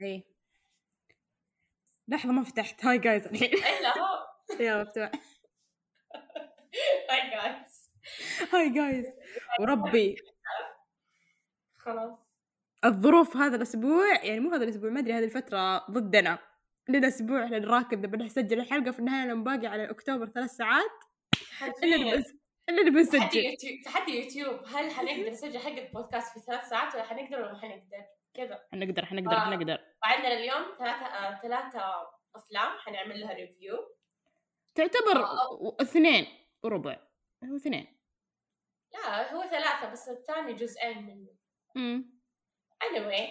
إيه. لحظة ما فتحت. هاي جايز الحين. هو يا مفتوح. هاي جايز هاي جايز وربي. خلاص. الظروف هذا الأسبوع يعني مو هذا الأسبوع ما أدري هذه الفترة ضدنا. لنا أسبوع إحنا نراكض نبي نسجل الحلقة في النهاية لما باقي على أكتوبر ثلاث ساعات. الا. الا نبي تحدي نسجل. يوتيوب تحدي يوتيوب. هل حنقدر نسجل حلقة بودكاست في ثلاث ساعات ولا حنقدر ولا ما حنقدر؟ كذا. حنقدر حنقدر آه. حنقدر وعندنا اليوم ثلاثة آه، ثلاثة أفلام حنعمل لها review تعتبر آه. و- اثنين وربع. هو اثنين. لا هو ثلاثة بس الثاني جزئين منه. امم anyway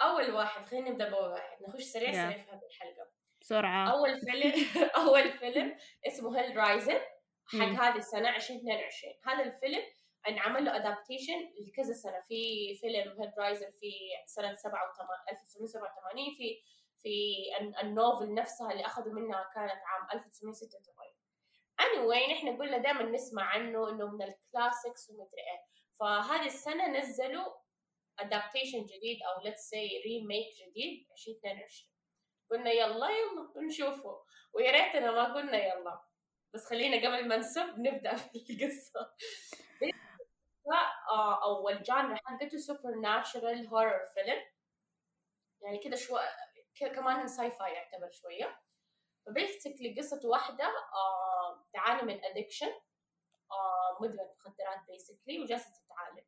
أول واحد خلينا نبدأ بأول واحد. نخش سريع Yeah. سريع في هذه الحلقة. بسرعة. أول فيلم أول فيلم اسمه Hellraiser حق. هذه السنة 2022 هذا الفيلم انعمل له adaptation لكذا سنة. في فيلم Hellraiser في 87 1987 في في ال- ال novel نفسها اللي أخذوا منها كانت عام 1986 anyway نحن قلنا دائما نسمع عنه إنه من ال classics ومدري إيه. فهذه السنة نزلوا adaptation جديد أو let's say remake جديد 2022 قلنا يلا يلا نشوفه. ويا ريتنا ما قلنا يلا. بس خلينا قبل ما نسب نبدأ في القصة. أو ال genre حقته supernatural horror فيلم يعني شوي كده كمان sci-fi يعتبر شوية. ف basically قصة واحدة آه تعاني من addiction آه مدمنة مخدرات basically وجالسة تتعالج.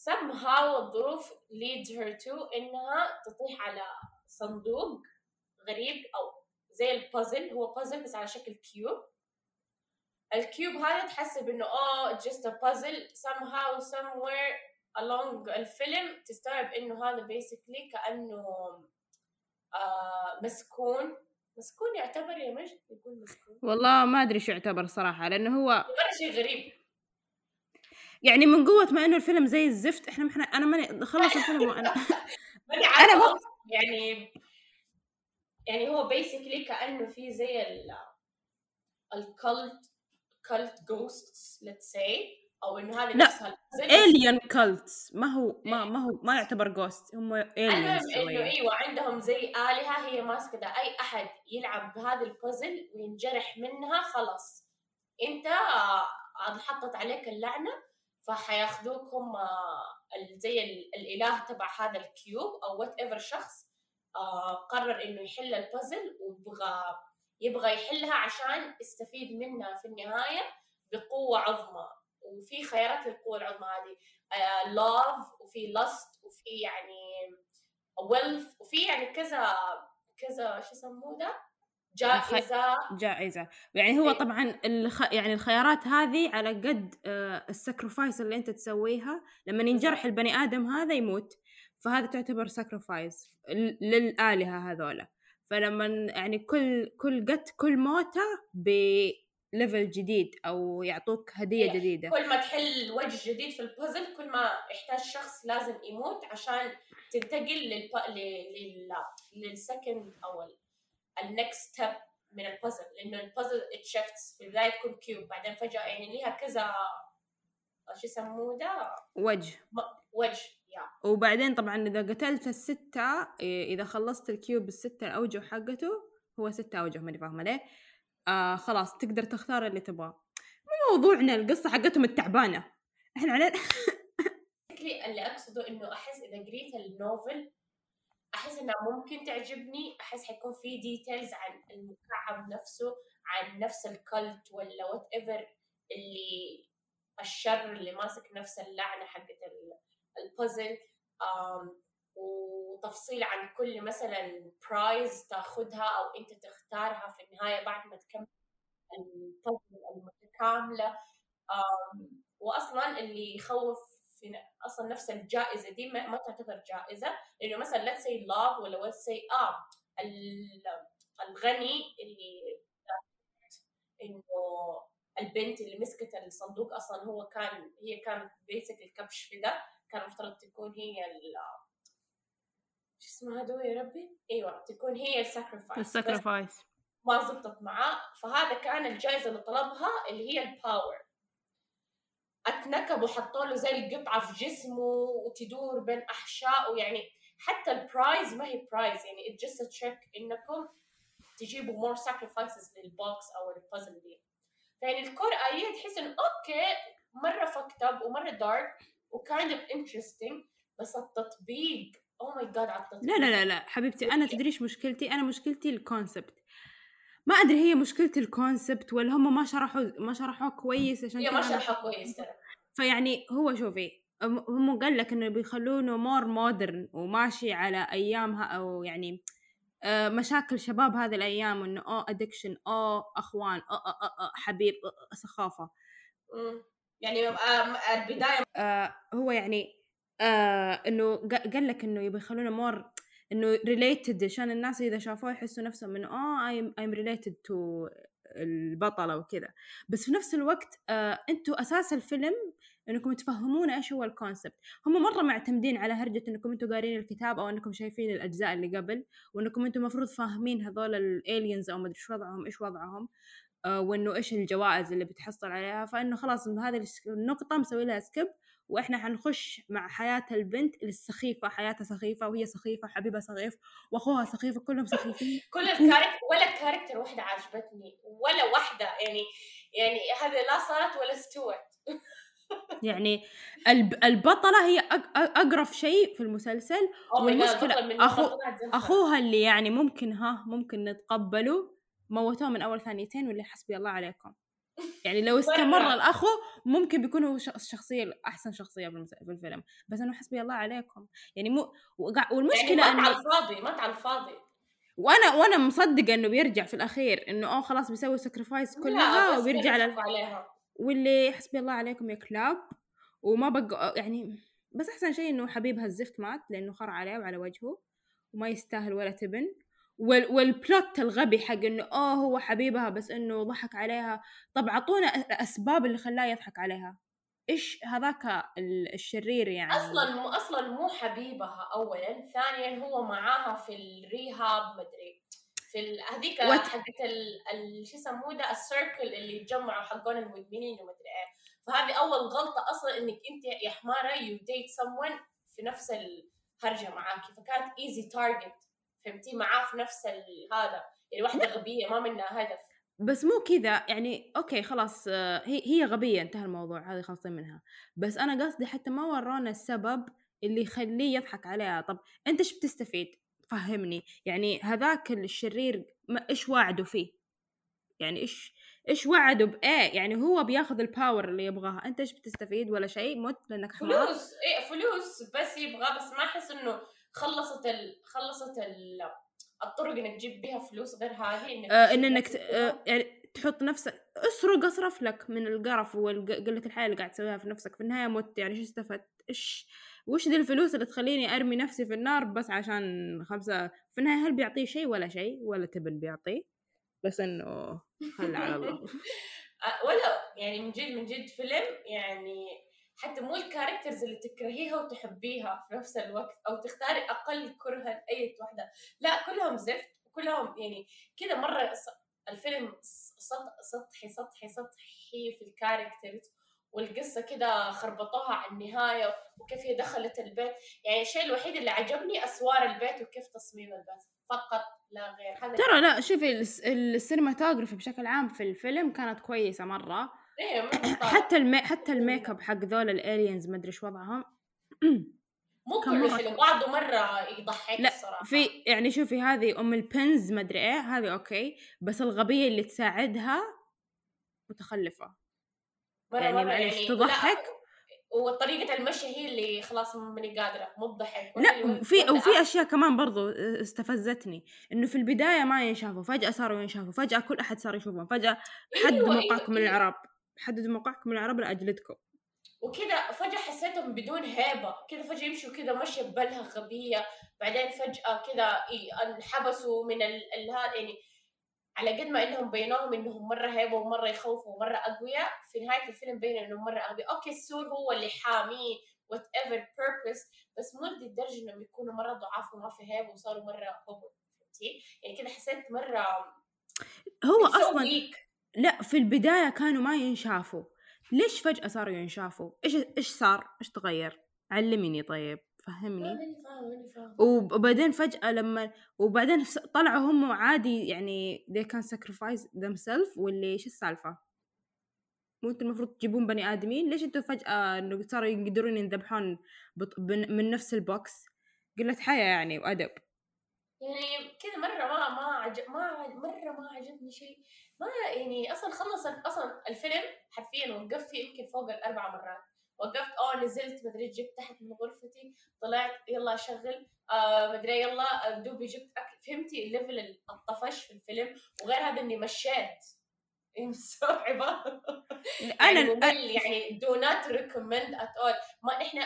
somehow الظروف leads her to إنها تطيح على صندوق غريب أو زي البازل هو بازل بس على شكل cube ال cube هذا تحسب إنه آه just a puzzle somehow somewhere along الفيلم تستوعب إنه هذا basically كأنه آه مسكون. مسكون يعتبر يا مجد؟ يقول مسكون. والله ما أدري شو يعتبر صراحة لأنه هو مرة شيء غريب. يعني من قوة ما إنه الفيلم زي الزفت إحنا محنا أنا ماني خلص الفيلم وأنا ماني عارفة. ما- يعني يعني هو basically كأنه في زي ال ال cult cult ghosts let's say أو إنه هذه لا،. alien cults ما هو ما ما هو ما يعتبر ghosts هم aliens إنه شوية. أيوه عندهم زي آلهة هي ماسكة ده. أي أحد يلعب بهذا البازل وينجرح منها خلاص. أنت آه، حطت عليك اللعنة فحياخذوك هم آه، زي ال- الإله تبع هذا ال cube أو whatever شخص آه، قرر إنه يحل البازل ويبغى يبغى يحلها عشان يستفيد منها في النهاية بقوة عظمى. وفي خيارات للقوة العظمى هذه. love وفي lust وفي يعني wealth وفي يعني كذا كذا شو يسموه ده؟ جائزة. جائزة. يعني هو إيه. طبعا الخ... يعني الخيارات هذه على قد آه، ال sacrifice اللي أنت تسويها. لما ينجرح البني آدم هذا يموت. فهذا تعتبر sacrifice للآلهة هذولا. فلما يعني كل كل قت كل موتة ب level جديد أو يعطوك هدية إيه. جديدة. كل ما تحل وجه جديد في البازل كل ما يحتاج شخص لازم يموت عشان تنتقل للب... لل... لل... لل second أو ال next step من البازل لأنه ال puzzle it shifts في البداية تكون cube بعدين فجأة يعني ليها كذا شو يسموه ده؟ وجه. وجه. يا وبعدين طبعا إذا قتلت الستة إيه، إذا خلصت ال cube الستة الأوجه حقته هو ستة أوجه ماني فاهمة ليه. آه خلاص تقدر تختار اللي تبغاه. مو موضوعنا القصة حقتهم التعبانة. إحنا علينا. اللي أقصده إنه أحس إذا قريت ال novel أحس إنها ممكن تعجبني. أحس حيكون في details عن المكعب نفسه عن نفس ال cult ولا whatever اللي الشر اللي ماسك نفس اللعنة حقت البازل وتفصيل عن كل مثلا prize تاخذها أو أنت تختارها في النهاية بعد ما تكمل البازل المتكاملة. واصلا اللي يخوف في أصلا نفس الجائزة دي ما, تعتبر جائزة. لأنه مثلا let's say love ولا let's say ال- الغني اللي إنه البنت اللي مسكت الصندوق أصلا هو كان هي كانت basically الكبش في ده. كان المفترض تكون هي ال شو اسمها هدول يا ربي؟ إيوه تكون هي ال sacrifice ال sacrifice ما زبطت معاه. فهذا كان الجائزة اللي طلبها اللي هي ال power اتنكب وحطوا له زي القطعة في جسمه وتدور بين أحشائه يعني حتى ال prize ما هي prize يعني it's just a trick إنكم تجيبوا more sacrifices لل box أو البازل دي. فيعني ال core idea تحس انه okay مرة fucked up ومرة dark و kind of interesting بس التطبيق oh my God على التطبيق. لا لا لا لا حبيبتي أنا تدريش مشكلتي؟ أنا مشكلتي ال concept ما أدري هي مشكلتي ال concept ولا هم ما شرحوا ما شرحوه كويس عشان هي ما شرحها كويس ترى. فيعني هو شوفي هم- هم قال لك إنه بيخلونه more modern وماشي على أيامها أو يعني آه، مشاكل شباب هذه الأيام إنه آه addiction آه أخوان آه آه آه آه، حبيب آه، سخافة. يعني البداية آه هو يعني آه إنه قا- قال لك إنه يبي يخلونه more إنه related عشان الناس إذا شافوه يحسوا نفسهم إنه آه I'm, I'm related to البطلة وكذا. بس في نفس الوقت آه أنتوا أساس الفيلم إنكم تفهمونا إيش هو ال concept هم مرة معتمدين على هرجة إنكم أنتوا قارين الكتاب أو إنكم شايفين الأجزاء اللي قبل وإنكم أنتوا المفروض فاهمين هذول ال aliens أو مدري إيش وضعهم إيش وضعهم. وإنه إيش الجوائز اللي بتحصل عليها. فإنه خلاص هذه النقطة مسوي لها skip وإحنا حنخش مع حياة البنت السخيفة حياتها سخيفة وهي سخيفة حبيبها سخيف وأخوها سخيف كلهم سخيفين. كل ال character ولا character واحدة عجبتني ولا واحدة يعني يعني هذه لا صارت ولا استوت. يعني الب- البطلة هي أق- أق- أقرف شيء في المسلسل والمشكلة أخو-. أخوها اللي يعني ممكن ها ممكن نتقبله. موتوه من أول ثانيتين واللي حسبي الله عليكم. يعني لو استمر. الأخو ممكن بيكون هو الشخصيه أحسن شخصية في المس- في الفيلم بس انه حسبي الله عليكم. يعني مو وقع- يعني والمشكلة مات على الفاضي مات على الفاضي وأنا وأنا مصدقة إنه بيرجع في الأخير إنه آه خلاص بيسوي sacrifice كلها وبيرجع لل... حكوا عليها. واللي حسبي الله عليكم يا كلاب وما بقى يعني بس أحسن شيء إنه حبيبها الزفت مات لأنه خر عليه وعلى وجهه وما يستاهل ولا تبن. وال وال plot الغبي حق إنه آه هو حبيبها بس إنه ضحك عليها. طب اعطونا الأسباب اللي خلاه يضحك عليها. إيش هذاك ال- الشرير يعني؟ أصلا مو أصلا مو حبيبها اولا ثانيا هو معاها في ال rehab مدري في هذيك What? حقت ال- شو يسموه ده ال circle اللي يتجمعوا حقون المدمنين ومدري إيه. فهذه أول غلطة أصلا إنك أنت يا حمارة you date في نفس الهرجه معاكي. فكانت easy target فهمتي؟ معاه في نفس ال- هذا يعني واحدة غبية ما منها هدف. بس مو كذا يعني أوكي خلاص هي هي غبية انتهى الموضوع هذه خلصين منها. بس أنا قصدي حتى ما ورونا السبب اللي يخليه يضحك عليها. طب أنت إيش بتستفيد؟ فهمني. يعني هذاك الشرير إيش وعده فيه؟ يعني إيش إيش وعده بايه يعني هو بياخذ ال power اللي يبغاها. أنت إيش بتستفيد؟ ولا شيء؟ مت لأنك حمار فلوس إيه فلوس بس يبغى بس ما أحس إنه خلصت ال... خلصت ال... الطرق إنك تجيب بها فلوس غير هذه إنك آه إن إنك آه يعني تحط نفسك اسرق اصرف لك من القرف وقلة الحياة اللي قاعد تسويها في نفسك. في النهاية مت يعني إيش استفدت؟ إيش؟ وش دي الفلوس اللي تخليني أرمي نفسي في النار بس عشان خمسة؟ في النهاية هل بيعطيه شيء؟ ولا شيء ولا تبن بيعطيه. بس إنه خلى على الله. آه، ولا يعني من جد من جد فيلم يعني حتى مو الكاركترز اللي تكرهيها وتحبيها في نفس الوقت أو تختاري أقل كرها لأي واحدة. لا كلهم زفت وكلهم يعني كذا مرة الفيلم سطحي سطحي سطحي في ال characters والقصة كده خربطوها على النهاية وكيف هي دخلت البيت. يعني الشيء الوحيد اللي عجبني أسوار البيت وكيف تصميم البيت فقط لا غير. هذا ترى لا شوفي الس- ال cinematography بشكل عام في الفيلم كانت كويسة مرة. حتى المي حتى الميك اب حق ذول ال aliens ما أدري إيش وضعهم. مو كله مرة حلو بعضه مرة يضحك لا الصراحة. في يعني شوفي هذه أم البنز ما أدري إيه هذه أوكي بس الغبية اللي تساعدها متخلفة. مرة يعني معلش يعني تضحك؟ لا وطريقة المشي هي اللي خلاص ماني قادرة مو بضحك. لا في وفي أشياء كمان برضو استفزتني إنه في البداية ما ينشافوا فجأة صاروا ينشافوا فجأة كل أحد صار يشوفهم فجأة حددوا أيوة، موقعكم من أيوة. حددوا موقعكم من الاعراب لاجلدكم وكذا فجأة حسيتهم بدون هيبة كذا فجأة يمشوا كذا مشية ببلها غبية بعدين فجأة كذا انحبسوا من ال... يعني على قد ما إنهم بينوهم إنهم مرة هيبة ومرة يخوفوا ومرة أقوياء في نهاية الفيلم بين إنهم مرة أقوياء أوكي السور هو اللي حاميه whatever purpose بس مو الدرجة إنهم يكونوا مرة ضعاف وما في هيبة وصاروا مرة هبل فهمتي؟ يعني كذا حسيت مرة هو أصلا. لا في البداية كانوا ما ينشافوا. ليش فجأة صاروا ينشافوا؟ إيش إيش صار؟ إيش تغير؟ علميني طيب فهمني. وبعدين فجأة لما وبعدين طلعوا هم عادي يعني they can sacrifice themselves واللي شو السالفة؟ مو أنتوا المفروض تجيبون بني آدمين؟ ليش أنتوا فجأة إنه صاروا يقدرون ينذبحون من نفس البوكس؟ قلة حياة يعني وأدب. يعني كذا مرة ما ما عجب ما مرة ما عجبني شيء. ما يعني أصلا خلصت أصلا الفيلم حرفيا وقفت فيه يمكن فوق الأربع مرات. وقفت آه نزلت مدري جبت تحت من غرفتي طلعت يلا أشغل آه مدري يلا آه، دوبي جبت أكل فهمتي ال level الطفش في الفيلم وغير هذا إني مشيت. يعني مستوعبة يعني يعني do not recommend at all ما إحنا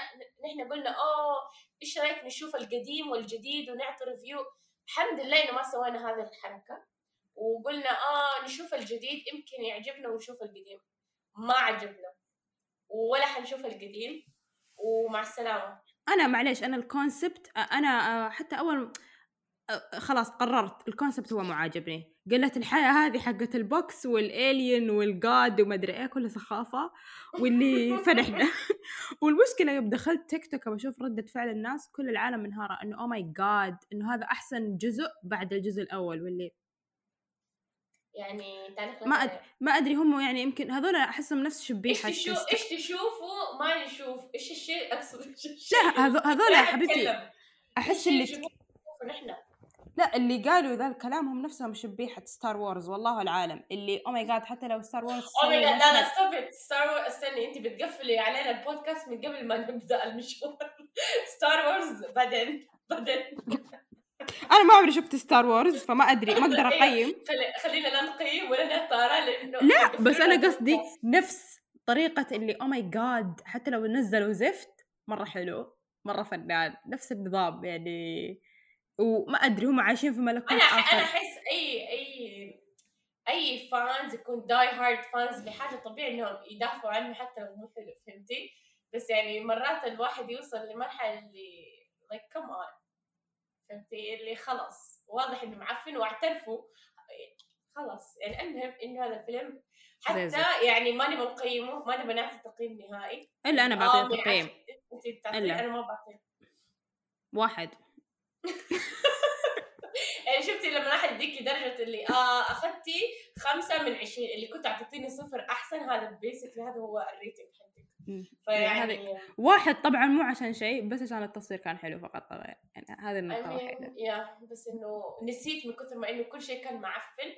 نحن قلنا اوه إيش رأيك نشوف القديم والجديد ونعطي review الحمد لله إنه ما سوينا هذه الحركة. وقلنا آه نشوف الجديد يمكن يعجبنا ونشوف القديم. ما عجبنا. ولا حنشوف القديم. ومع السلامة. أنا معليش أنا ال concept أنا آه، حتى أول آه، خلاص قررت. ال concept هو مو عاجبني قلت الحياة هذه حقت ال box وال alien وال god ومدري إيه كلها سخافة. واللي فرحنا والمشكلة يوم دخلت تيك توك بشوف ردة فعل الناس كل العالم منهارة إنه oh my God إنه هذا أحسن جزء بعد الجزء الأول واللي يعني تعرف ما أد... ما أدري هم يعني يمكن هذول أحسهم نفس إيش شبيحة تشوف إيش تشوفوا ما نشوف إيش الشيء اقصد إيش الشيء لا هذو- هذول يا حبيبتي. أحس اللي نحن. لا اللي قالوا ذا الكلام هم نفسهم شبيحة Star Wars والله العالم. اللي oh my God حتى لو Star Wars oh my God لا لا stop Star Wars استني انت بتقفلي علينا البودكاست من قبل ما نبدأ المشوار. Star Wars بعدين بعدين. أنا ما عمري شفت Star Wars فما أدري ما أقدر أقيم خلي خلينا لا نقيم ولا نختار لأنه لا بس أنا قصدي. نفس طريقة اللي oh my God حتى لو نزلوا زفت مرة حلو مرة فنان نفس النظام يعني وما أدري هم عايشين في ملكوت أنا أنا آخر أحس أي أي أي fans يكون die hard fans لحاجة طبيعي إنهم يدافعوا عنه حتى لو مو حلو فهمتي؟ بس يعني مرات الواحد يوصل لمرحلة اللي like come on فهمتي؟ اللي خلص واضح إنه معفن واعترفوا خلاص يعني المهم إنه هذا الفيلم زي الزفت. حتى يعني ماني بنقيمه ما نبغى نعطي تقييم نهائي إلا أنا آه، بعطيه من تقييم. انت إلا. أنا ما بعطيه واحد يعني شفتي لما راح يديكي درجة اللي آه أخذتي خمسة من عشرين اللي كنت أعطيتيني صفر أحسن هذا ال basic هذا هو ال rating حقك. فيعني واحد طبعا مو عشان شيء بس عشان التصوير كان حلو فقط. يعني هذه I النقطة mean, الوحيدة. yeah بس إنه نسيت من كثر ما إنه كل شيء كان معفن.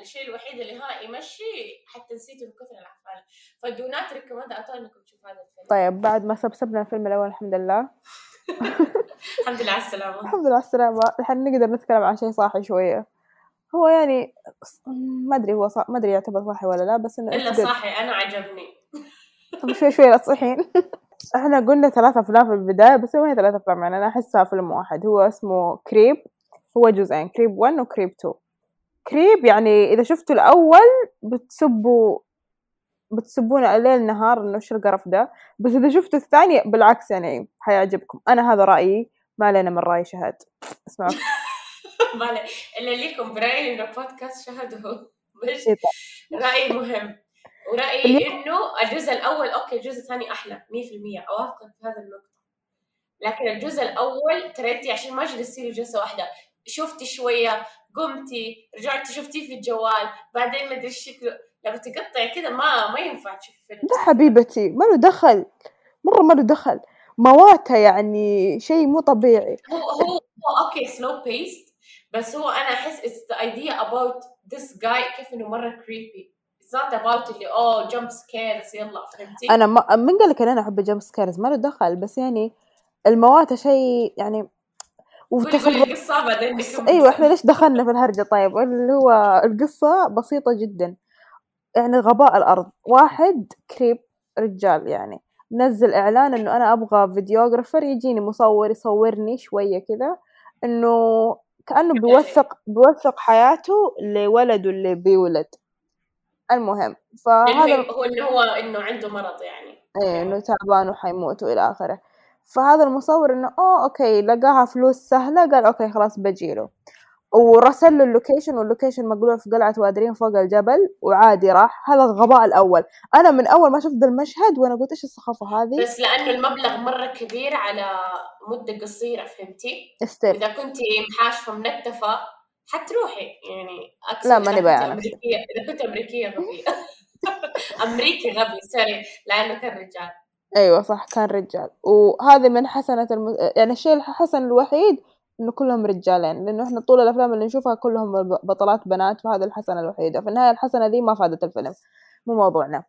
الشيء الوحيد اللي ها يمشي حتى نسيته من كثر العفانة ف do not recommend أتوقع انكم تشوفوا هذا الفيلم. طيب بعد ما سبسبنا الفيلم الأول الحمد لله. الحمد لله على السلامة. الحمد لله على السلامة. الحين نقدر نتكلم عن شيء صاحي شوية. هو يعني ما أدري هو صح ما أدري يعتبر صاحي ولا لا بس إنه إلا. صاحي أنا عجبني. طب شوي شوي لا تصحين إحنا قلنا ثلاث أفلام في البداية بس ما هي ثلاث أفلام يعني أنا أحسها فيلم واحد. هو اسمه كريب هو جزئين كريب 1 وكريب 2 كريب يعني إذا شفتوا الأول بتسبوا بتسبونا الليل نهار إنه إيش القرف ده. بس إذا شفتوا الثاني بالعكس يعني حيعجبكم. أنا هذا رأيي ما علينا من رأي شهد. اسمعوا ما. اللي ليكم برأيي إنه بودكاست شهده مش إيه رأي مهم. ورأيي اللي- إنه الجزء الأول أوكي الجزء الثاني أحلى 100% أوافقك في هذا النقطة. لكن الجزء الأول انت عشان ما جلستي جلسة واحدة. شفتي شوية قمتي رجعتي شفتيه في الجوال بعدين ما أدري شكله. لما تقطعي كذا ما ما ينفع تشوفي فيلم. لا حبيبتي ما له دخل؟ مرة ما له دخل. مواتها يعني شيء مو طبيعي. هو هو هو okay slow paced بس هو أنا أحس it's the idea about this guy كيف إنه مرة creepy. it's not about اللي اوه jump scares يلا فهمتي؟ أنا ما من قال لك إن أنا أحب jump scares ما له دخل بس يعني المواتة شيء يعني وتصرف القصة بعدين إيوه إحنا ليش دخلنا في الهرجة؟ طيب اللي هو القصة بسيطة جدا. يعني غباء الأرض. واحد كريب رجال يعني. نزل إعلان إنه أنا أبغى فيديوغرافر يجيني مصور يصورني شوية كذا إنه كأنه بيوثق بيوثق حياته لولده اللي بيولد. المهم فهذا لأنه هو انه هو إنه عنده مرض يعني. إيه إنه تعبان وحيموت وإلى آخره. فهذا المصور إنه اوه okay لقاها فلوس سهلة. قال okay خلاص بجيله ورسل له ال location وال location مقلوع في قلعة وادرين فوق الجبل وعادي راح. هذا الغباء الأول. أنا من أول ما شفت المشهد وأنا قلت إيش السخافة هذه؟ بس لأنه المبلغ مرة كبير على مدة قصيرة فهمتي؟ still إذا كنت محاشفة منتفة حتروحي يعني أقصد لا، ماني كنت بايعة أمريكية إذا كنت أمريكية غبية. أمريكي غبي سوري لأنه كان رجال. أيوة صح كان رجال. وهذه من حسنة الم... يعني الشيء الحسن الوحيد إنه كلهم رجالين لأنه إحنا طول الأفلام اللي نشوفها كلهم بطلات بنات فهذا الحسنة الوحيدة. في النهاية الحسنة دي ما فادت الفيلم مو موضوعنا.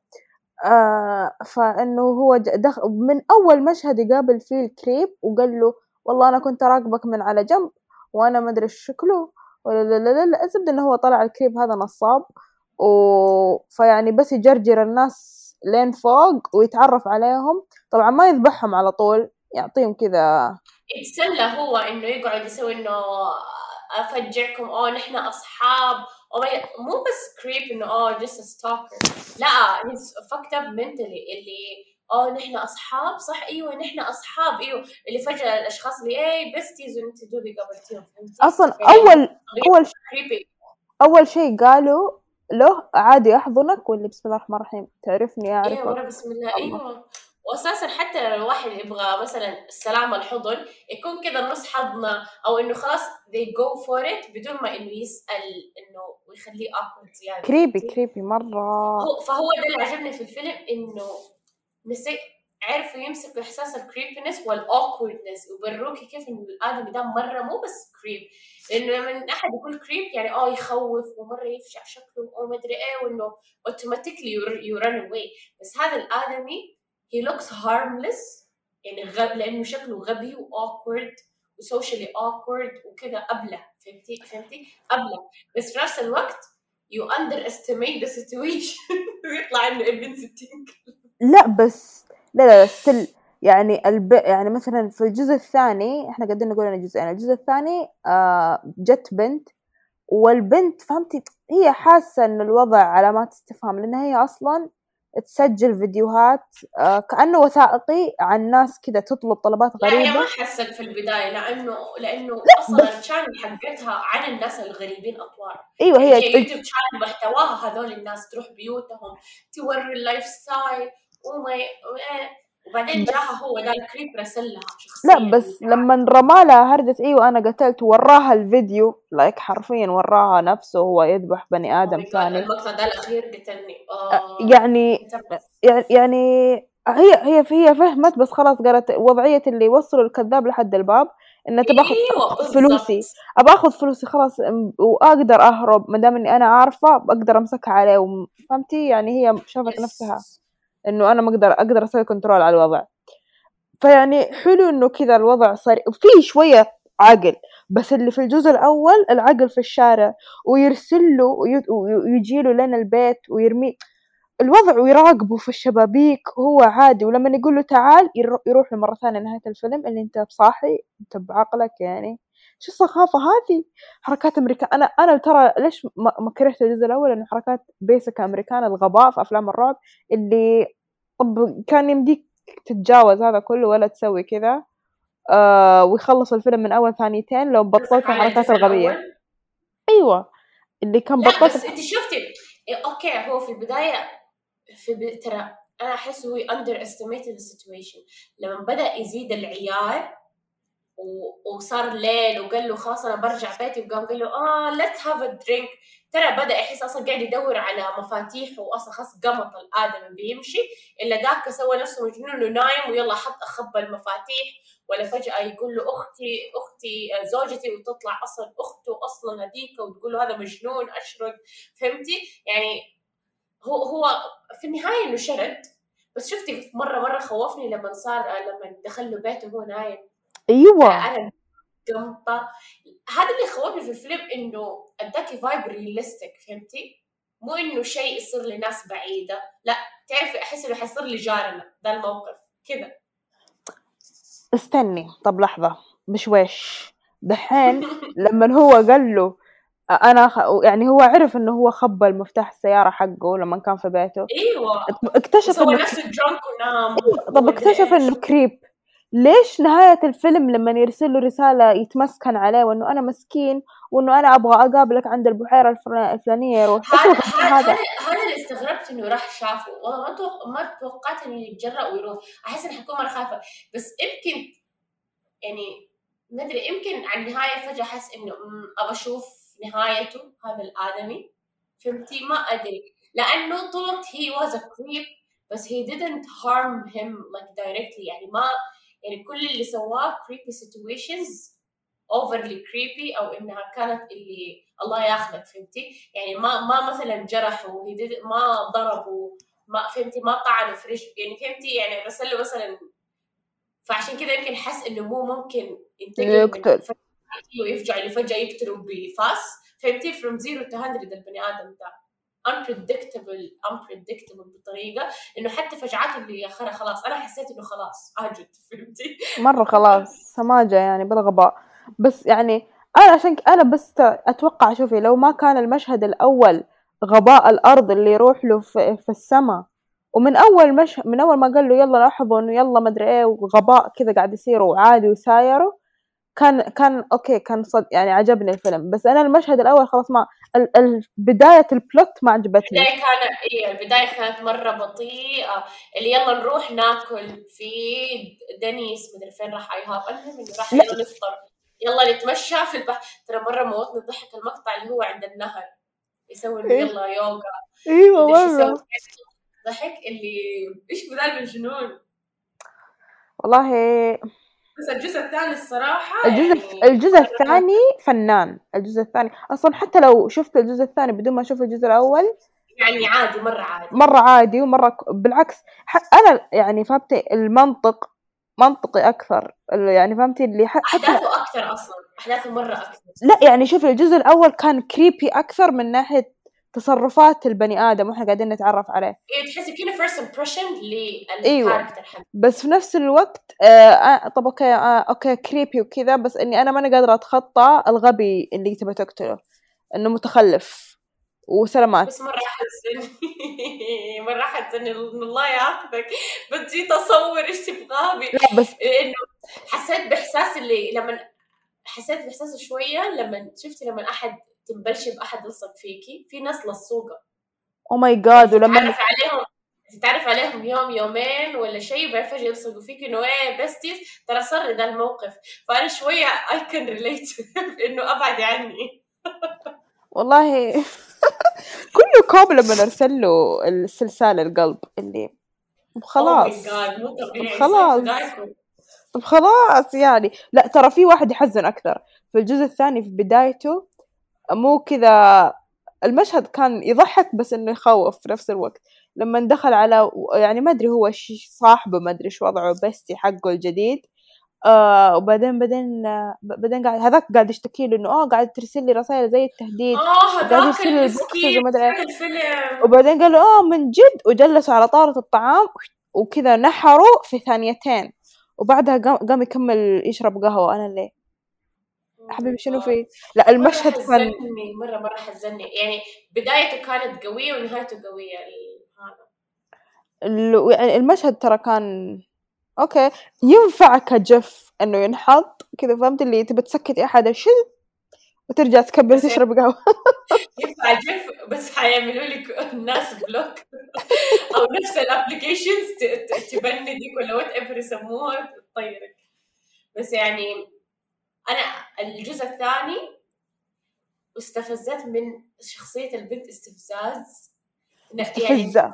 آه فإنه هو ج- دخ... من أول مشهد يقابل فيه الكريب وقال له والله أنا كنت أراقبك من على جنب وأنا ما إيش شكله. ولا لا لا لا الزبدة إنه هو طلع ال creep هذا نصاب. و... فيعني بس يجرجر الناس لين فوق ويتعرف عليهم. طبعا ما يذبحهم على طول يعطيهم كذا. يتسلى هو إنه يقعد يسوي إنه أفجعكم اوه نحن أصحاب. أو ما ي- مو بس creep انه اوه just stalker لا he's fucked up mentally اللي اوه نحن أصحاب؟ صح إيوه نحن أصحاب إيوه. اللي فجأة الأشخاص اللي hey besties وانت دوبي قابلتيهم؟ أصلا اول أول creepy أول شيء قالوا له عادي أحضنك. واللي بسم الله الرحمن الرحيم تعرفني إيوه أعرفك. مرة بسم الله إيوه. واساسا حتى لو الواحد يبغى مثلا السلام الحضن يكون كذا نص حضنه أو إنه خلاص they go for it بدون ما إنه يسأل إنه ويخليه awkward زياده creepy فهمتي؟ creepy مرة. هو فهو ده اللي عجبني في الفيلم إنه نسي عرفوا يمسكوا إحساس ال creepiness وال awkwardness وبروكي كيف إنه الآدمي ده مرة مو بس creep لأنه لما احد يقول creep يعني آه يخوف ومرة يفشع شكله وما أدري إيه وإنه automatically you run away بس هذا الآدمي he looks harmless يعني غب لأنه شكله غبي و awkward و socially awkward وكذا ابله فهمتي؟ فهمتي؟ ابله بس في نفس الوقت you underestimate the situation. ويطلع إنه ابن 60 لا بس لا لا still يعني الب... يعني مثلا في الجزء الثاني إحنا قاعدين نقول انه جزئين الجزء الثاني آه جت بنت والبنت فهمتي؟ هي حاسة انه الوضع علامات استفهام لانها هي أصلا تسجل فيديوهات آه كأنه وثائقي عن ناس كذا تطلب طلبات لا هي غريبة ما حست في البداية لأنه لأنه أصلا بس- ال channel حقتها عن الناس الغريبين أطوار أيوه هي هي YouTube channel محتواها هذول الناس تروح بيوتهم توري ال lifestyle وما. وبعدين جاها هو ده ال creep رسل لها شخصيا لا بس لما رمى لها هردة إيوه أنا قتلت وراها الفيديو like حرفيا وراها نفسه وهو يذبح بني آدم ثاني المقطع ده الاخير قتلني آه،. يعني يعني يعني هي هي هي فهمت بس خلاص قالت وضعية اللي يوصلوا الكذاب لحد الباب إنه تبى أخذ بالضبط. فلوسي أبى أخذ فلوسي خلاص وأقدر أهرب ما دام إني أنا عارفة بقدر أمسكها عليه فهمتي يعني هي شافت. نفسها إنه أنا ما أقدر أقدر أسوي كنترول على الوضع. فيعني حلو إنه كذا الوضع صار في شوية عقل بس اللي في الجزء الأول العقل في الشارع ويرسل له وي- وي- ويجي له لنا البيت ويرميه الوضع ويراقبه في الشبابيك هو عادي. ولما يقول له تعال يرو- يروح له مرة ثانية نهاية الفيلم اللي أنت بصاحي أنت بعقلك يعني. شو السخافة هذه؟ حركات أمريكان أنا أنا ترى ليش ما ما كرهت الجزء الأول؟ لأنه حركات basic أمريكان الغباء في أفلام الرعب اللي طب كان يمديك تتجاوز هذا كله ولا تسوي كذا؟ آه ويخلص الفيلم من أول ثانيتين لو بطلت الحركات الأول؟ أيوة. اللي كان بطلت بس أنت شفتي؟ إيه، okay هو في البداية في ب... ترى أنا أحس هو underestimated ال situation لما بدأ يزيد العيار و... وصار ليل وقال له خلاص أنا برجع بيتي وقام قال له آه let's have a drink ترى بدأ يحس أصلا قاعد يدور على مفاتيح واصلا خلاص قمط الآدم بيمشي إلا ذاك سوى نفسه مجنون إنه نايم ويلا حط أخبى المفاتيح ولا فجأة يقول له أختي أختي آه، زوجتي وتطلع أصلا أخته أصلا هذيك وتقول له هذا مجنون أشرد فهمتي؟ يعني هو هو في النهاية إنه شرد. بس شفتي مرة مرة خوفني لما صار آه، لما دخل له بيته وهو نايم. أيوة. أنا قمطة هذا اللي خوفني في الفيلم إنه أداكي vibe realistic فهمتي؟ مو إنه شيء يصير لناس بعيدة. لا تعرفي أحس إنه حيصير لجارنا. ده الموقف. كذا. استني. طب لحظة. بشويش دحين لما هو قال له أنا خ... يعني هو عرف إنه هو خبى المفتاح السيارة حقه لما كان في بيته. أيوه. اكتشف إنه نفسه درانك ونام طب اكتشف إنه كريب ليش نهاية الفيلم لما يرسل له رسالة يتمسكن عليه وإنه أنا مسكين وإنه أنا أبغى أقابلك عند البحيرة الفلا- الفلانية يروح هذا هذا. اللي استغربت إنه راح شافه. والله ما توق... ما توقعت إنه يتجرأ ويروح. أحس اني حكون مرة خايفة. بس يمكن يعني ما أدري يمكن على النهاية فجأة أحس إنه أمم، ابى أشوف نهايته هذا الآدمي. فهمتي؟ ما أدري. لأنه طول الوقت he was a creep بس he didn't harm him like directly. يعني ما يعني كل اللي سواه creepy situations overly creepy أو إنها كانت اللي الله ياخذك فهمتي؟ يعني ما ما مثلا did ما ضربه ما فهمتي؟ ما طعنه في رجله يعني فهمتي؟ يعني له مثلا فعشان كذا يمكن حس إنه مو ممكن يقتل. ويفجع اللي فجأة يقتله بفاس فهمتي؟ from zero to 100 البني آدم ده. Unpredictable unpredictable بطريقة إنه حتى فجعاته اللي آخرها خلاص. أنا حسيت إنه خلاص اجد فهمتي؟ مرة خلاص سماجة يعني بالغباء. بس يعني أنا عشان أنا بس أتوقع شوفي لو ما كان المشهد الأول غباء الأرض اللي يروح له في, في السماء ومن أول مش من أول ما قال له يلا نحضن ويلا مدري إيه وغباء كذا قاعد يصير وعادي وسايره كان كان okay كان صد يعني عجبني الفيلم. بس أنا المشهد الأول خلاص ما ال- ال- بداية ال plot ما عجبتني. البداية كانت إيه البداية كانت مرة بطيئة. اللي يلا نروح ناكل في Denny's مدري فين راح IHOP المهم إنه راح لا. يلا نفطر. يلا نتمشى في البحر. ترى مرة موتني الضحك المقطع اللي هو عند النهر. يسوي إيه. يلا يوغا. يسوي. مرة ضحك اللي إيش بذا الجنون والله بس الجزء الثاني الصراحة الجزء يعني الجزء الثاني فنان. الجزء الثاني أصلا حتى لو شفت الجزء الثاني بدون ما أشوف الجزء الأول يعني عادي مرة عادي. مرة عادي ومرة بالعكس أنا يعني فهمتي المنطق منطقي أكثر. يعني فهمتي اللي حتى أحداثه أكثر أصلا أحداثه مرة أكثر. لا يعني شوفي الجزء الأول كان creepy أكثر من ناحية تصرفات البني آدم وإحنا قاعدين نتعرف عليه. إيه تحسي كأنه first impression. لل character حق بس في نفس الوقت آه آه، طب okay آه okay creepy وكذا بس إني أنا ماني قادرة أتخطى الغبي اللي تبى تقتله. إنه متخلف وسلامات. بس مرة حزني مرة حزني إن الله يعاقبك. بس جيت أصور إيش تبغى لا بس لأنه حسيت بإحساس اللي لما حسيت بإحساس شوية لما شفتي لما أحد تنبلشي بأحد يلصق فيكي. في ناس لصوقة. oh my God ولما تتعرف عليهم تتعرف عليهم يوم يومين ولا شيء بعد فجأة يلصقوا فيك إنه إيه besties ترى صار ذا الموقف. فأنا شوية I can relate إنه أبعد عني. والله. كله كوب لما ارسل له السلسال القلب اللي Oh خلاص. خلاص. طب خلاص يعني. لا ترى في واحد يحزن أكثر. في الجزء الثاني في بدايته مو كذا المشهد كان يضحك بس إنه يخوف في نفس الوقت. لما دخل على يعني ما أدري هو صاحبه ما أدري إيش وضعه bestie حقه الجديد. آه وبعدين بعدين آه بعدين قاعد هذاك قاعد يشتكي له إنه آه قاعد ترسل لي رسائل زي التهديد. آه قاعد يرسل لي ال boxes وما أدري وبعدين قال له آه من جد؟ وجلسوا على طاولة الطعام وكذا نحروا في ثانيتين. وبعدها قام, قام يكمل يشرب قهوة. أنا ليه؟ حبيبي شنو في لا المشهد كان مرة مرة حزني يعني بدايته كانت قوية ونهايته قوية ال- هذا. يعني المشهد ترى كان أوكي ينفع كجف إنه ينحط كذا فهمت؟ اللي تبى تسكت أحد شو وترجع تكمل بس تشرب قهوة. ينفع جف بس حيعملوا لك الناس block أو نفس ال applications تبندك ولا whatever يسموها تطيرك. بس يعني أنا الجزء الثاني استفزت من شخصية البنت استفزاز. يعني استفزة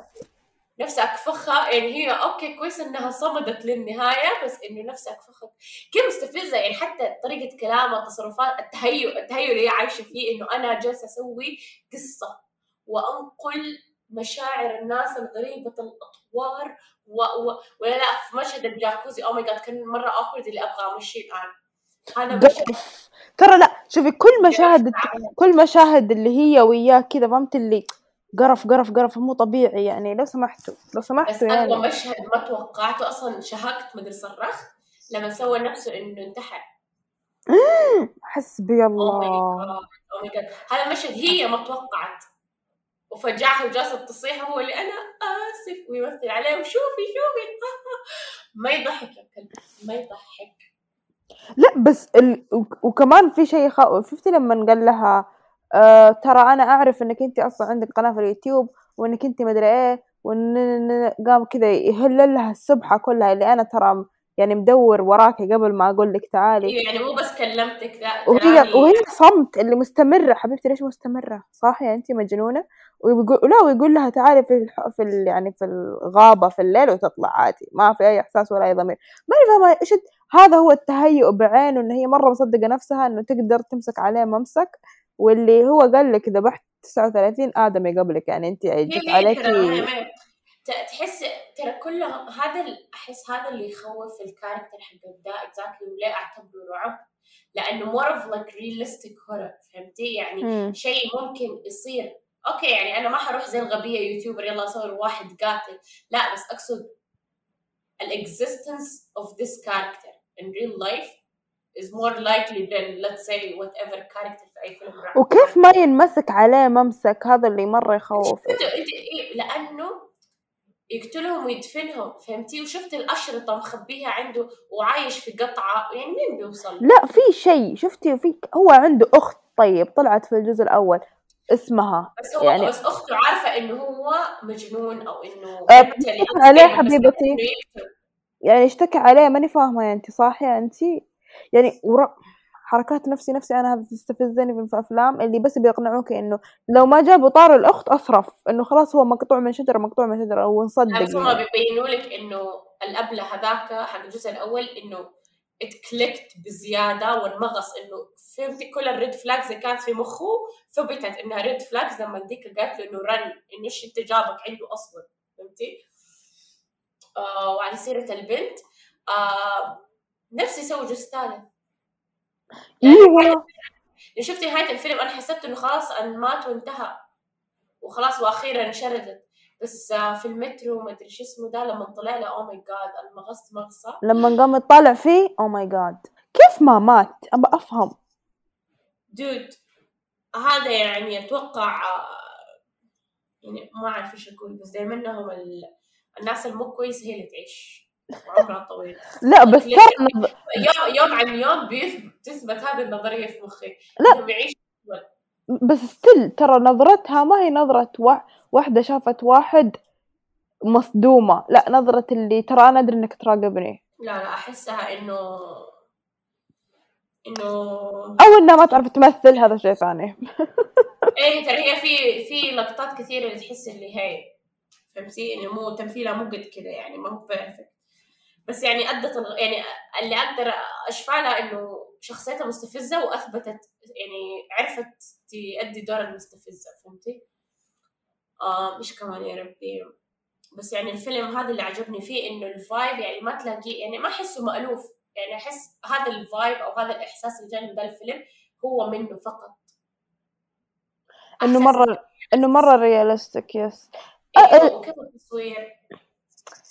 نفسها أكفخها. يعني هي okay كويس إنها صمدت للنهاية بس إنه نفسها أكفخها. كيف مستفزه يعني حتى طريقة كلامها تصرفات التهيؤ التهيؤ اللي هي عايشة فيه إنه أنا جالسة أسوي قصة وأنقل مشاعر الناس الغريبة الأطوار و... و... ولا لا في مشهد الجاكوزي oh my God كان مرة awkward اللي أبغى أمشي الآن. قرف ترى لا شوفي كل مشاهد كل مشاهد اللي هي وياه كذا فهمت اللي قرف قرف قرف مو طبيعي يعني. لو سمحتوا لو بس سمحتوا اقوى يعني. مشهد ما توقعته أصلا شهقت مدري صرخت لما سوى نفسه إنه انتحر. حسبي ماي الله. جاد اوه ماي جاد هذا المشهد هي ما توقعت. وفجعها وجالسه تصيح هو اللي أنا آسف ويمثل عليه وشوفي شوفي. ما يضحك يا كلب ما يضحك. لا بس ال... وك- وكمان في شيء يخوف شفتي لما قال لها آه ترى أنا أعرف إنك انت أصلا عندك قناة في اليوتيوب وإنك انت مدري إيه وإن قام كذا يهلل لها السبحة كلها اللي أنا ترى يعني مدور وراكي قبل ما أقول لك تعالي. أيوه يعني مو بس كلمتك لا وهي وهي صمت اللي مستمرة حبيبتي ليش مستمرة؟ صح يعني انت مجنونة؟ ويقول لا ويقول لها تعالي في الح... في ال... يعني في الغابة في الليل وتطلع عادي ما في أي إحساس ولا أي ضمير. ماني فاهمة إيش الت- هذا هو التهيؤ بعينه ان هي مرة مصدقة نفسها إنه تقدر تمسك عليه ممسك واللي هو قال لك ذبحت 39 آدمي قبلك يعني انت جت ت- تحس ترى كله هذا أحس هذا اللي يخوف ال character حق ده exactly وليه أعتبره رعب لأنه more of like realistic horror فهمتي؟ يعني. شيء ممكن يصير. okay يعني أنا ما حروح زي الغبية YouTuber يلا اصور واحد قاتل لا بس أقصد ال existence of this character. In real life is more likely than let's say whatever character في أي فيلم رعب وكيف ما ينمسك عليه ممسك؟ هذا اللي مرة يخوف. إيه لأنه يقتلهم ويدفنهم فهمتي؟ وشفت الأشرطة مخبيها عنده وعايش في قطعة يعني مين بيوصل؟ لا في شيء شفتي؟ في هو عنده أخت طيب طلعت في الجزء الأول اسمها بس هو يعني- بس أخته عارفة إنه هو مجنون أو إنه اللي عليه حبيبتي. يعني اشتكى عليه ماني فاهمة يا انت صح يا انت يعني ورا حركات نفسي نفسي أنا هذا تستفزني في الأفلام اللي بس بيقنعوك إنه لو ما جابوا طار الأخت أصرف إنه خلاص هو مقطوع من شجرة مقطوع من شجرة ونصدق بس هم يعني. بيبينوا لك إنه الابله هذاك حق الجزء الأول إنه ات clicked بزيادة وانمغص إنه فهمتي كل ال red flags اللي كانت في مخه ثبتت إنها red flags لما ديك قالت له إنه رن إنه إيش انت جابك عنده أصلا فهمتي؟ آه وعلى سيرة البنت. آه نفسي يسوي جزء ثالث أيوه يعني شفتي نهاية الفيلم أنا حسبت إنه خلاص أن مات وانتهى. وخلاص وأخيرا انشردت. بس آه، في المترو ما أدري شو اسمه ده لما طلع له oh my God انمغصت مغصة. لما قام يطالع فيه oh my God كيف ما مات؟ أبى أفهم. dude هذا يعني أتوقع آه، يعني ما أعرف إيش أقول بس دائما إنهم ال... الناس المو كويسه هي اللي تعيش. وعمرها طويل لا بس ليه؟ ترى يوم يوم عن يوم بيثبت تثبت هذه النظرية في مخي. لا. يعيشوا بس ستيل ترى نظرتها ما هي نظرة وا- واحدة شافت واحد مصدومة. لا نظرة اللي ترى أنا أدري إنك تراقبني. لا لا أحسها انه انه أو إنها ما تعرف تمثل هذا شيء ثاني. إيه ترى هي في في لقطات كثيرة اللي تحس اللي هي فهمتي انه مو تمثيلها مو قد كذا يعني ما هو perfect بس يعني أدت يعني اللي أقدر أشفع لها إنه شخصيتها مستفزة وأثبتت يعني عرفت تأدي دور المستفزة فهمتي؟ آه مش كمان يا ربي؟ بس يعني الفيلم هذا اللي عجبني فيه إنه ال vibe يعني ما تلاقيه يعني ما أحسه مألوف يعني أحس هذا ال vibe أو هذا الإحساس اللي جاني من الفيلم هو منه فقط. أحساس مرة إنه مرة realistic yes أيوه وكيف التصوير؟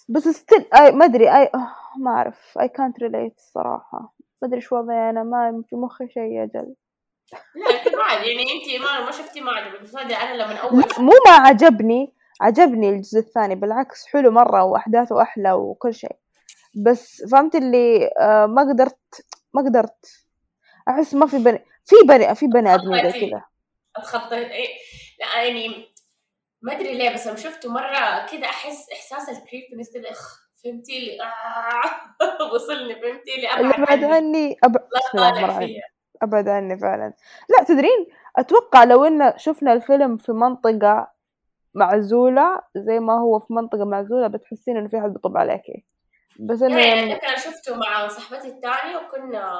بس still I ما أدري I آه، ما أعرف. I can't relate الصراحة ما أدري شو وضعي أنا ما في مخي شيء يا girl. لا لكن ما عاد. يعني انت ما ما شفتي ما عجبك. أنا لما أول مو ما عجبني عجبني الجزء الثاني. بالعكس حلو مرة وأحداثه أحلى وكل شيء. بس فهمت اللي آه ما قدرت ما قدرت. أحس ما في بني في بني في بني آدمين زي كذا. اتخطيت لا يعني ما أدري ليه بس لما شفته مرة كذا أحس إحساس ال creepiness كذا أخ فهمتي لي؟ آه وصلني فهمتي لي؟ أبعد أبعد عني. عني. أب... لا بسم الله الرحمن طالع الرحيم. فيها أبعد عني فعلا. لا تدرين أتوقع لو إن شفنا الفيلم في منطقة معزولة زي ما هو في منطقة معزولة بتحسين إنه في حد بيطب عليكي. بس إنه يعني اتذكر أنا شفته مع صاحبتي الثانية وكنا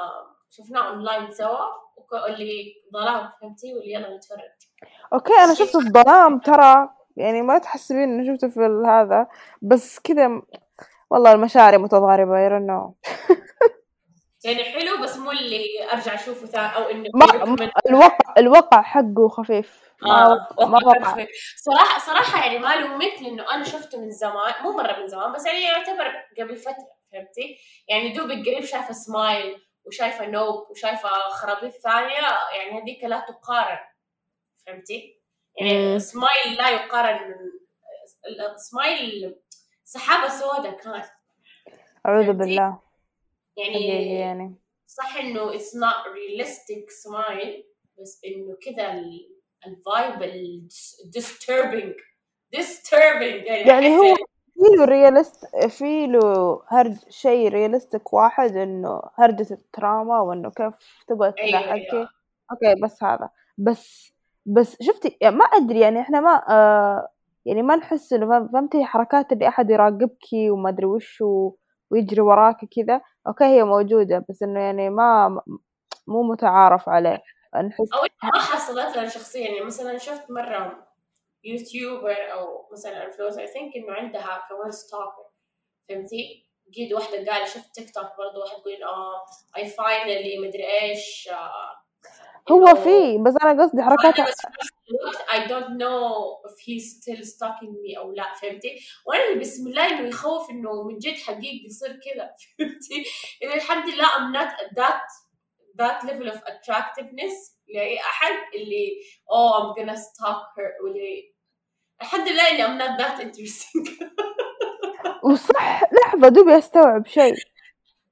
شفناه اونلاين سوا وك- اللي ظلام فهمتي؟ واللي يلا نتفرج. okay أنا شفته في الظلام ترى. يعني ما تحسبين اني شفته في هذا. بس كذا والله المشاعر متضاربة don't know. يعني حلو بس مو اللي أرجع أشوفه ثاني أو إنه ما. الوقع الوقع حقه خفيف. ما آه ما وقع. صراحة صراحة يعني ما لومك لأنه أنا شفته من زمان. مو مرة من زمان بس يعني يعتبر قبل فترة فهمتي؟ يعني دوبك قريب شايفة سمايل وشايفة Nope وشايفة خرابيط ثانية يعني هذيك لا تقارن. فهمتي؟ يعني. Smile لا يقارن. Smile سحابة سوداء كان أعوذ فهمتي؟ بالله. يعني يعني. صح إنه it's not realistic smile بس إنه كذا ال vibe disturbing. disturbing. يعني, يعني هو في له realist في له هرج شيء realistic واحد إنه هرجة ال trauma وإنه كيف تقعد أيوه تضحكي أيوه. أوكي بس هذا. بس بس شفتي يعني ما أدري يعني إحنا ما آه يعني ما نحس إنه فهم- فهمتي حركات اللي أحد يراقبك وما أدري وش ويجري وراك كذا. أوكي هي موجودة بس إنه يعني ما مو متعارف عليه. نحس أو ما حصلت لنا شخصيا يعني مثلا شفت مرة YouTuber أو مثلا influencer I think إنه عندها كمان stalker فهمتي؟ قيد واحدة قال شفت تيك توك برضه واحد يقول آه I finally مدري إيش آه، هو في بس أنا قصدي حركات I don't know if he's still stalking me أو لا فهمتي؟ وأنا اللي بسم الله إنه يخوف إنه من جد حقيقي يصير كذا فهمتي؟ إنه الحمد لله I'm not at that that level of attractiveness لأي أحد اللي oh I'm gonna stalk her واللي الحمد لله إني I'm not that interesting. وصح لحظة دوبي أستوعب شيء.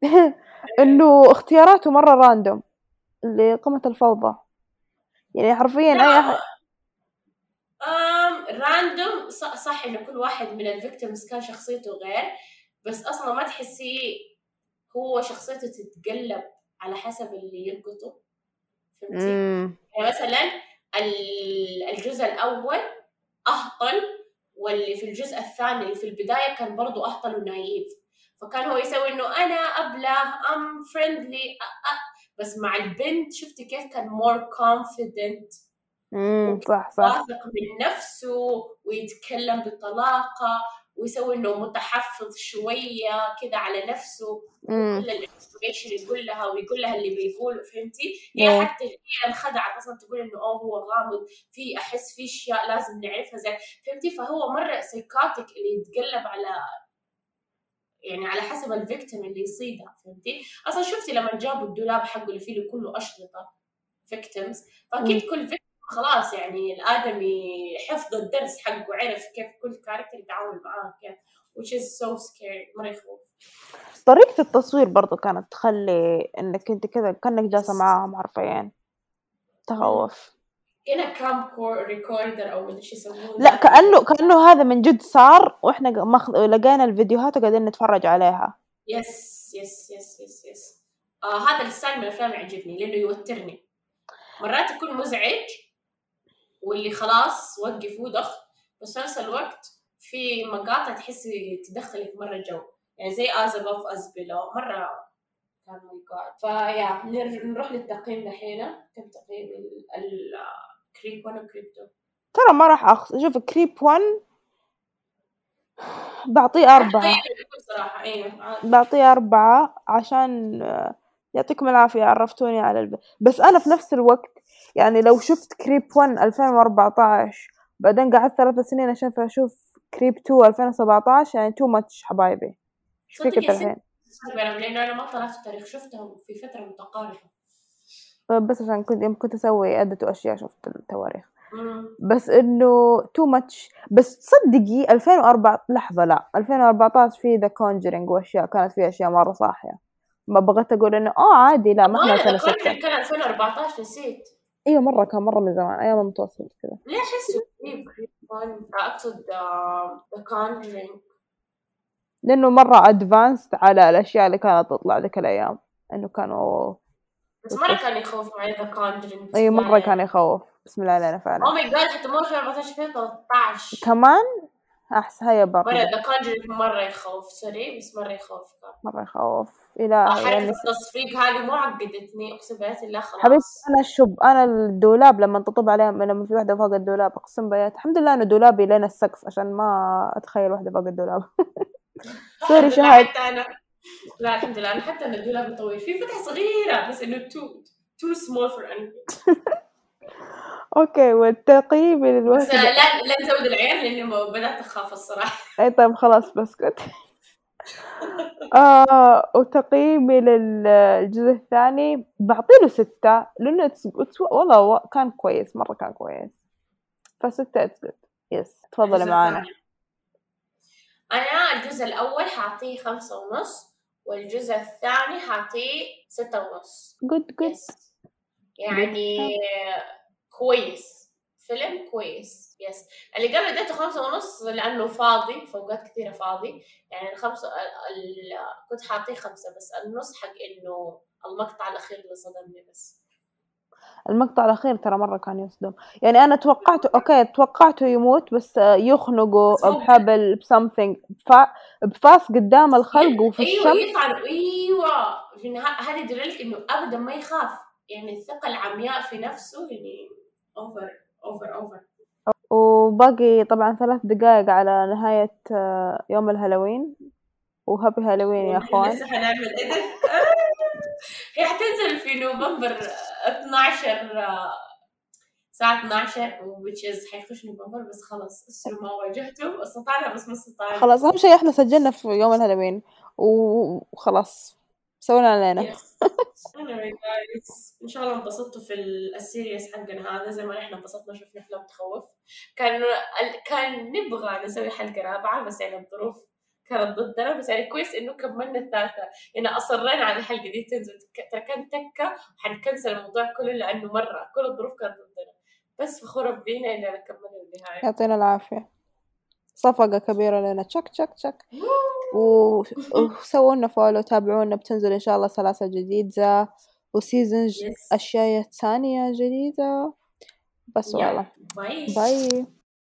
إنه اختياراته مرة random اللي قمة الفوضى. يعني حرفيا اي احد um, random صح, إنه كل واحد من ال victims كان شخصيته غير بس أصلا ما تحسيه هو شخصيته تتقلب على حسب اللي يلقطه. فهمتي؟ يعني مثلا ال- الجزء الأول أهطل واللي في الجزء الثاني اللي في البداية كان برضو أهطل ونايف. فكان هو يسوي إنه أنا ابله I'm friendly بس مع البنت شفتي كيف كان more confident مم. صح صح. واثق من نفسه ويتكلم بطلاقة ويسوي إنه متحفظ شوية كده على نفسه. كل ال information يقول لها ويقول لها اللي بيقوله فهمتي؟ هي. حتى هي انخدعت أصلا تقول إنه أوه هو غامض في أحس في أشياء لازم نعرفها زي فهمتي؟ فهو مرة psychotic اللي يتقلب على يعني على حسب ال victim اللي يصيدها فهمتي؟ أصلا شفتي لما جابوا الدولاب حقه اللي فيه كله أشرطة victims فأكيد كل victim خلاص يعني الآدمي حفظ الدرس حقه عرف كيف كل character يتعامل معاه كيف which is so scary مرة يخوف. طريقة التصوير برضو كانت تخلي إنك أنت كذا كأنك جالسة معاهم حرفيا. تخوف. كنا camcorder recorder أو مدري إيش يسمونه. لا كأنه كأنه هذا من جد صار وإحنا ماخذ لقينا الفيديوهات وقاعدين نتفرج عليها. yes yes yes yes yes آه هذا ال style من الأفلام يعجبني لأنه يوترني. مرات يكون مزعج واللي خلاص وقف ودخ بس نفس الوقت في مقاطع تحسي تدخلك مرة جو. يعني زي As Above So Below مرة كان my God فيا نر- نروح للتقييم دحين. كم تقييم؟ ال Creep 1 و Creep 2 ترى ما راح أخص شوف Creep 1 بعطيه أربعة. عادي. بعطيه أربعة عشان يعطيكم العافية عرفتوني على الب... بس أنا في نفس الوقت يعني لو شفت كريب 1 2014 بعدين قعدت ثلاث سنين عشان أشوف كريب 2 2017 يعني تو ماتش حبايبي. إيش فيك الحين؟ لأنه أنا ما طلعت التاريخ شفتهم في فترة متقاربة. بس عشان كنت يوم كنت أسوي عدة أشياء شفت التواريخ. بس إنه too much بس تصدقي 2004 لحظة لا 2014 في The Conjuring وأشياء كانت فيها أشياء مرة صاحية. ما بغيت أقول إنه آه عادي لا ما إحنا كان 2014 نسيت. أيوه مرة كان مرة من زمان أيام المتوسط كذا. ليه احسه قريب؟ قريب one. أقصد The Conjuring لأنه مرة advanced على الأشياء اللي كانت تطلع ذيك الأيام. إنه كانوا بس مرة كان يخوف معي The Conjuring اي مرة كان يخوف. بسم الله علينا فعلا. أو ماي جاد حتى مو 2014 2013 كمان؟ احسن هيا باقي ذا كونجرينج مرة يخوف sorry بس مرة يخوف كان. مرة يخوف. حركة يعني التصفيق هذه مو عقدتني أقسم بالله الله خلاص. حبيبتي أنا الشب أنا الدولاب لما تطب عليها لما في واحدة فوق الدولاب أقسم بالله الحمد لله إنه دولابي لين السقف عشان ما أتخيل واحدة فوق الدولاب. sorry شهد أنا لا الحمد لله أنا حتى إن الدولاب طويل في فتحة صغيرة بس إنه too too small for أوكي والتقييم بس للوحده لا لا نزود العيال لأني بدأت أخاف الصراحة. أي طيب خلاص بسكت. آه وتقييمي للجزء الثاني بعطيله ستة لأنه والله كان كويس مرة كان كويس. فستة it's good yes تفضلي معانا. أنا الجزء الأول حاعطيه خمسة ونص والجزء الثاني حاعطيه ستة ونص. good good يعني كويس. فيلم كويس. yes اللي قبل اديته خمسة ونص لأنه فاضي فوقات كثيرة فاضي. يعني الخمسة ال... كنت حاطيه خمسة بس النص حق إنه المقطع الأخير اللي صدمني بس. المقطع الأخير ترى مرة كان يصدم. يعني أنا توقعته أوكي توقعته يموت بس يخنقه بحبل ب something بفاس قدام الخلق وفي أيوه الشمس. يطعن. إيوه. في النها- هذا يدللك إنه ابدا ما يخاف. يعني الثقة العمياء في نفسه يعني اوفر اوفر اوفر وباقي طبعا ثلاث دقائق على نهاية آه، يوم الهالوين. وهابي هالوين يا أخوان. لسه حنعمل ايديت هي حتنزل في نوفمبر 12 آه، الساعة 12 which is حيخش نوفمبر بس خلص السر ما واجهته استطعنا بس ما استطعنا. خلاص أهم شيء إحنا سجلنا في يوم الهالوين. وخلاص. سوينا علينا إن شاء الله انبسطتوا في ال- السيريس حقنا هذا. زي ما إحنا انبسطنا شفنا افلام تخوف كان كان نبغى نسوي حلقة رابعة بس يعني الظروف كانت ضدنا. بس يعني كويس إنه كملنا الثالثة. يعني أصرينا على الحلقة دي. تنزل ترى كان تكة وحنكنسل الموضوع كله لأنه مرة كل الظروف كانت ضدنا. بس فخورة بينا إننا كملنا للنهايه يعطينا العافية. صفقة كبيرة لنا. تشك تشك تشك. و- وسووا لنا follow تابعونا بتنزل إن شاء الله سلاسل جديدة. و season Yes. أشياء ثانية جديدة. بس والله. bye bye